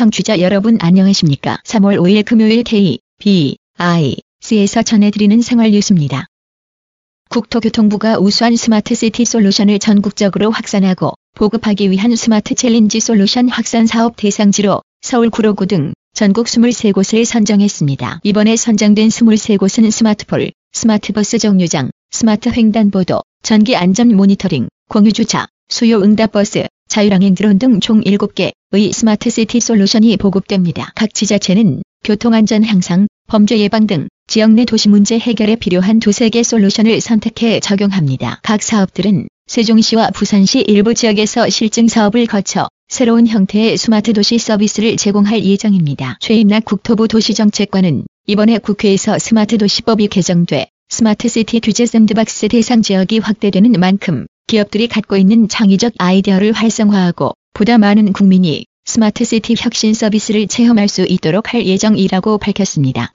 청취자 여러분 안녕하십니까? 3월 5일 금요일 K, B, I, C에서 전해드리는 생활 뉴스입니다. 국토교통부가 우수한 스마트 시티 솔루션을 전국적으로 확산하고 보급하기 위한 스마트 챌린지 솔루션 확산 사업 대상지로 서울 구로구 등 전국 23곳을 선정했습니다. 이번에 선정된 23곳은 스마트폴, 스마트버스 정류장, 스마트 횡단보도, 전기 안전 모니터링, 공유주차, 수요 응답버스, 자율항행 드론 등 총 7개의 스마트시티 솔루션이 보급됩니다. 각 지자체는 교통안전 향상, 범죄 예방 등 지역 내 도시 문제 해결에 필요한 두세 개 솔루션을 선택해 적용합니다. 각 사업들은 세종시와 부산시 일부 지역에서 실증 사업을 거쳐 새로운 형태의 스마트 도시 서비스를 제공할 예정입니다. 최임락 국토부 도시정책관은 이번에 국회에서 스마트 도시법이 개정돼 스마트 시티 규제 샌드박스 대상 지역이 확대되는 만큼 기업들이 갖고 있는 창의적 아이디어를 활성화하고 보다 많은 국민이 스마트 시티 혁신 서비스를 체험할 수 있도록 할 예정이라고 밝혔습니다.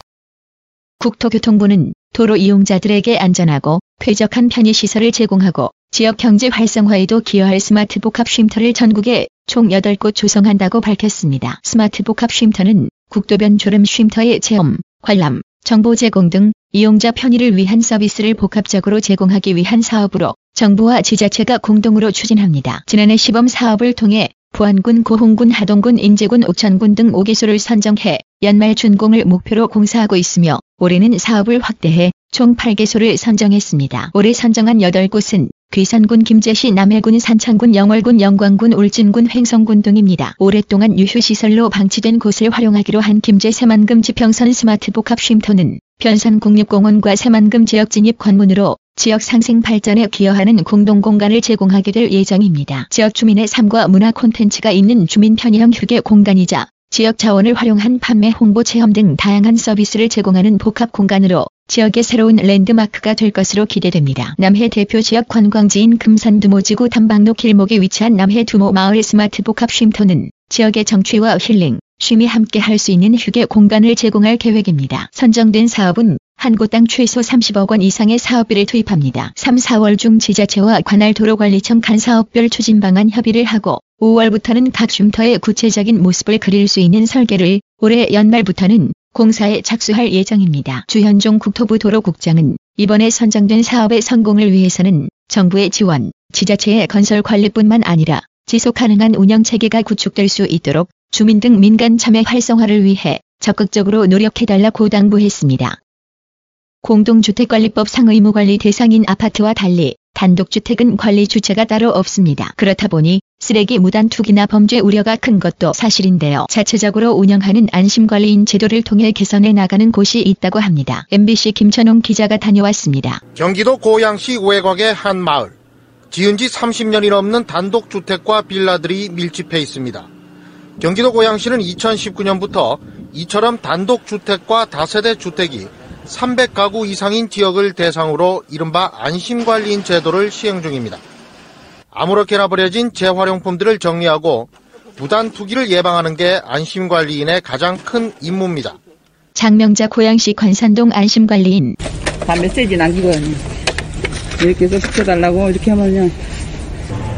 국토교통부는 도로 이용자들에게 안전하고 쾌적한 편의시설을 제공하고 지역 경제 활성화에도 기여할 스마트 복합 쉼터를 전국에 총 8곳 조성한다고 밝혔습니다. 스마트 복합 쉼터는 국도변 졸음 쉼터의 체험, 관람, 정보 제공 등 이용자 편의를 위한 서비스를 복합적으로 제공하기 위한 사업으로 정부와 지자체가 공동으로 추진합니다. 지난해 시범 사업을 통해 부안군, 고흥군, 하동군, 인제군, 옥천군 등 5개소를 선정해 연말 준공을 목표로 공사하고 있으며 올해는 사업을 확대해 총 8개소를 선정했습니다. 올해 선정한 8곳은 괴산군, 김제시, 남해군, 산청군, 영월군, 영광군, 울진군, 횡성군 등입니다. 오랫동안 유휴시설로 방치된 곳을 활용하기로 한 김제 새만금 지평선 스마트 복합 쉼터는 변산 국립공원과 새만금 지역 진입 관문으로 지역 상생 발전에 기여하는 공동 공간을 제공하게 될 예정입니다. 지역 주민의 삶과 문화 콘텐츠가 있는 주민 편의형 휴게 공간이자 지역 자원을 활용한 판매 홍보 체험 등 다양한 서비스를 제공하는 복합 공간으로 지역의 새로운 랜드마크가 될 것으로 기대됩니다. 남해 대표 지역 관광지인 금산 두모지구 탐방로 길목에 위치한 남해 두모 마을 스마트 복합 쉼터는 지역의 정취와 힐링, 쉼이 함께 할 수 있는 휴게 공간을 제공할 계획입니다. 선정된 사업은 한 곳당 최소 30억 원 이상의 사업비를 투입합니다. 3, 4월 중 지자체와 관할 도로관리청 간 사업별 추진 방안 협의를 하고 5월부터는 각 쉼터의 구체적인 모습을 그릴 수 있는 설계를 올해 연말부터는 공사에 착수할 예정입니다. 주현종 국토부 도로국장은 이번에 선정된 사업의 성공을 위해서는 정부의 지원, 지자체의 건설 관리뿐만 아니라 지속 가능한 운영 체계가 구축될 수 있도록 주민 등 민간 참여 활성화를 위해 적극적으로 노력해달라고 당부했습니다. 공동주택관리법 상의무관리 대상인 아파트와 달리 단독주택은 관리 주체가 따로 없습니다. 그렇다 보니 쓰레기 무단 투기나 범죄 우려가 큰 것도 사실인데요. 자체적으로 운영하는 안심관리인 제도를 통해 개선해 나가는 곳이 있다고 합니다. MBC 김천웅 기자가 다녀왔습니다. 경기도 고양시 외곽의 한 마을. 지은 지 30년이 넘는 단독주택과 빌라들이 밀집해 있습니다. 경기도 고양시는 2019년부터 이처럼 단독주택과 다세대 주택이 300가구 이상인 지역을 대상으로 이른바 안심관리인 제도를 시행 중입니다. 아무렇게나 버려진 재활용품들을 정리하고 무단 투기를 예방하는 게 안심관리인의 가장 큰 임무입니다. 장명자 고양시 관산동 안심관리인 다 메시지 남기고 이렇게 해서 시켜달라고 이렇게 하면요.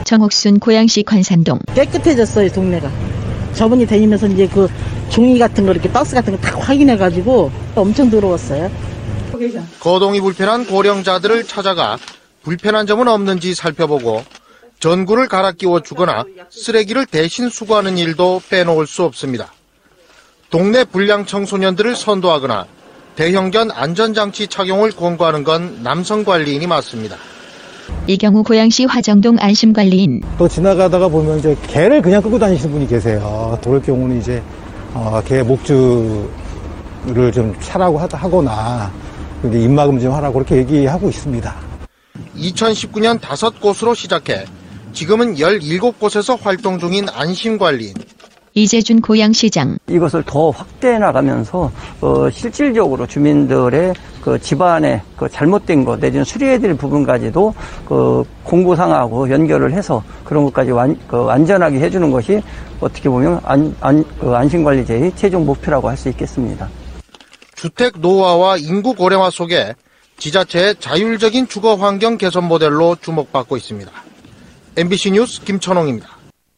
정옥순 고양시 관산동 깨끗해졌어요 동네가. 저분이 다니면서 이제 그 종이 같은 거 이렇게 박스 같은 거다 확인해가지고 엄청 들어왔어요. 거동이 불편한 고령자들을 찾아가 불편한 점은 없는지 살펴보고 전구를 갈아 끼워 주거나 쓰레기를 대신 수거하는 일도 빼놓을 수 없습니다. 동네 불량 청소년들을 선도하거나 대형견 안전장치 착용을 권고하는 건 남성 관리인이 맞습니다. 이 경우 고양시 화정동 안심관리인 또 지나가다가 보면 이제 개를 그냥 끌고 다니시는 분이 계세요. 그럴 경우는 이제 어, 개 목줄을 좀 차라고 하거나 입막음 좀 하라고 그렇게 얘기하고 있습니다. 2019년 5곳으로 시작해 지금은 17곳에서 활동 중인 안심관리인. 이재준 고양시장. 이것을 더 확대해 나가면서 어, 실질적으로 주민들의 그 집안에 그 잘못된 것 내지는 수리해야 될 부분까지도 그 공고상하고 연결을 해서 그런 것까지 완, 그 안전하게 해주는 것이 어떻게 보면 안, 안, 그 안심관리제의 최종 목표라고 할 수 있겠습니다. 주택 노화와 인구 고령화 속에 지자체의 자율적인 주거 환경 개선 모델로 주목받고 있습니다. MBC 뉴스 김천홍입니다.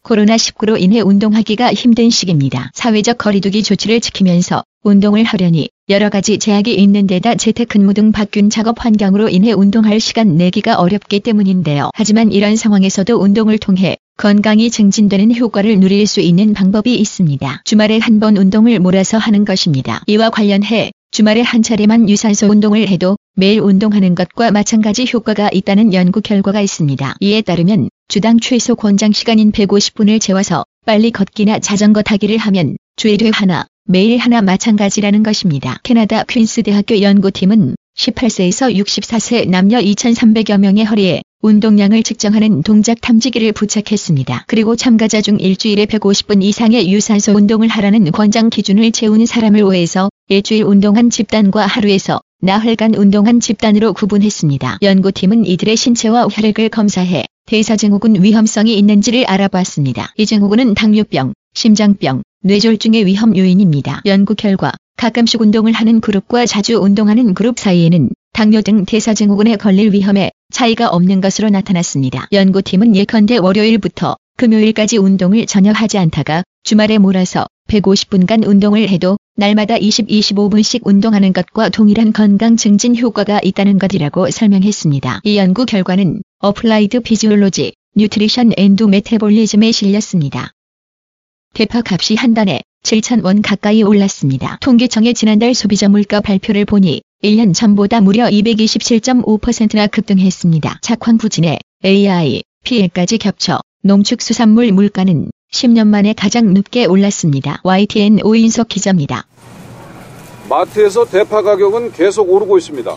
코로나19로 인해 운동하기가 힘든 시기입니다. 사회적 거리두기 조치를 지키면서 운동을 하려니 여러 가지 제약이 있는 데다 재택 근무 등 바뀐 작업 환경으로 인해 운동할 시간 내기가 어렵기 때문인데요. 하지만 이런 상황에서도 운동을 통해 건강이 증진되는 효과를 누릴 수 있는 방법이 있습니다. 주말에 한 번 운동을 몰아서 하는 것입니다. 이와 관련해 주말에 한 차례만 유산소 운동을 해도 매일 운동하는 것과 마찬가지 효과가 있다는 연구 결과가 있습니다. 이에 따르면 주당 최소 권장 시간인 150분을 채워서 빨리 걷기나 자전거 타기를 하면 주일에 하나, 매일 하나 마찬가지라는 것입니다. 캐나다 퀸스 대학교 연구팀은 18세에서 64세 남녀 2,300여 명의 허리에 운동량을 측정하는 동작 탐지기를 부착했습니다. 그리고 참가자 중 일주일에 150분 이상의 유산소 운동을 하라는 권장 기준을 채우는 사람을 5에서 일주일 운동한 집단과 하루에서 나흘간 운동한 집단으로 구분했습니다. 연구팀은 이들의 신체와 혈액을 검사해 대사증후군 위험성이 있는지를 알아봤습니다. 이 증후군은 당뇨병, 심장병, 뇌졸중의 위험 요인입니다. 연구 결과 가끔씩 운동을 하는 그룹과 자주 운동하는 그룹 사이에는 당뇨 등 대사증후군에 걸릴 위험에 차이가 없는 것으로 나타났습니다. 연구팀은 예컨대 월요일부터 금요일까지 운동을 전혀 하지 않다가 주말에 몰아서 150분간 운동을 해도 날마다 20-25분씩 운동하는 것과 동일한 건강 증진 효과가 있다는 것이라고 설명했습니다. 이 연구 결과는 Applied Physiology, Nutrition and Metabolism에 실렸습니다. 대파 값이 한 단에 7천원 가까이 올랐습니다. 통계청의 지난달 소비자 물가 발표를 보니 1년 전보다 무려 227.5%나 급등했습니다. 작황 부진에 AI, PL까지 겹쳐 농축수산물 물가는 10년 만에 가장 높게 올랐습니다. YTN 오인석 기자입니다. 마트에서 대파 가격은 계속 오르고 있습니다.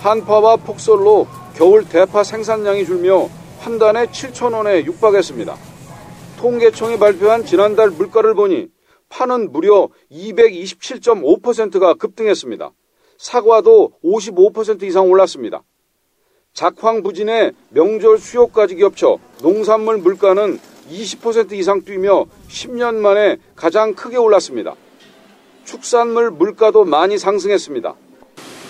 한파와 폭설로 겨울 대파 생산량이 줄며 한 단에 7천원에 육박했습니다. 통계청이 발표한 지난달 물가를 보니 파는 무려 227.5%가 급등했습니다. 사과도 55% 이상 올랐습니다. 작황 부진에 명절 수요까지 겹쳐 농산물 물가는 20% 이상 뛰며 10년 만에 가장 크게 올랐습니다. 축산물 물가도 많이 상승했습니다.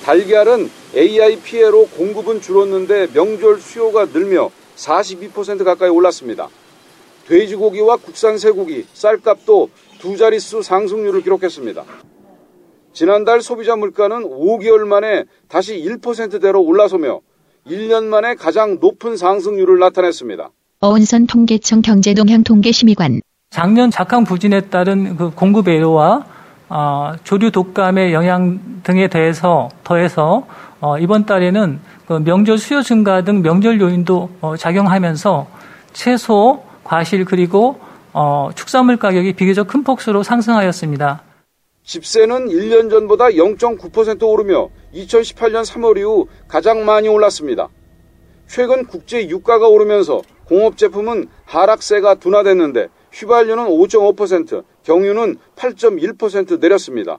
달걀은 AI 피해로 공급은 줄었는데 명절 수요가 늘며 42% 가까이 올랐습니다. 돼지고기와 국산 쇠고기, 쌀값도 두 자릿수 상승률을 기록했습니다. 지난달 소비자 물가는 5개월 만에 다시 1%대로 올라서며 1년 만에 가장 높은 상승률을 나타냈습니다. 어은선 통계청 경제동향 통계심의관 작년 작황 부진에 따른 그 공급 애로와 어, 조류 독감의 영향 등에 대해서 더해서 어, 이번 달에는 그 명절 수요 증가 등 명절 요인도 어, 작용하면서 채소, 과실 그리고 어, 축산물 가격이 비교적 큰 폭수로 상승하였습니다. 집세는 1년 전보다 0.9% 오르며 2018년 3월 이후 가장 많이 올랐습니다. 최근 국제 유가가 오르면서 공업 제품은 하락세가 둔화됐는데 휘발유는 5.5%, 경유는 8.1% 내렸습니다.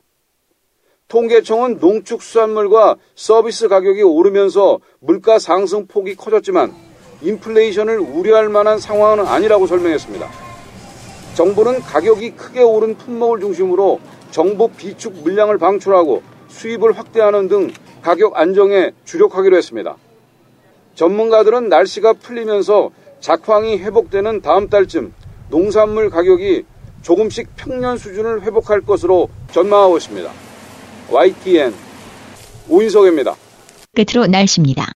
통계청은 농축수산물과 서비스 가격이 오르면서 물가 상승 폭이 커졌지만 인플레이션을 우려할 만한 상황은 아니라고 설명했습니다. 정부는 가격이 크게 오른 품목을 중심으로 정부 비축 물량을 방출하고 수입을 확대하는 등 가격 안정에 주력하기로 했습니다. 전문가들은 날씨가 풀리면서 작황이 회복되는 다음 달쯤 농산물 가격이 조금씩 평년 수준을 회복할 것으로 전망하고 있습니다. YTN 오인석입니다. 끝으로 날씨입니다.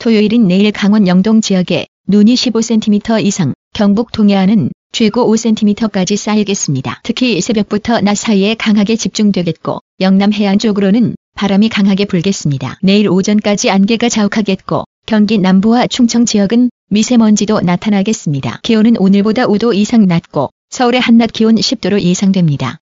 토요일인 내일 강원 영동 지역에 눈이 15cm 이상, 경북 동해안은 최고 5cm까지 쌓이겠습니다. 특히 새벽부터 낮 사이에 강하게 집중되겠고 영남 해안 쪽으로는 바람이 강하게 불겠습니다. 내일 오전까지 안개가 자욱하겠고 경기 남부와 충청 지역은 미세먼지도 나타나겠습니다. 기온은 오늘보다 5도 이상 낮고 서울의 한낮 기온 10도로 예상됩니다.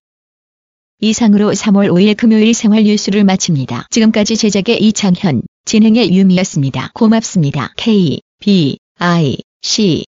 이상으로 3월 5일 금요일 생활 뉴스를 마칩니다. 지금까지 제작의 이창현, 진행의 유미였습니다. 고맙습니다. K, B, I, C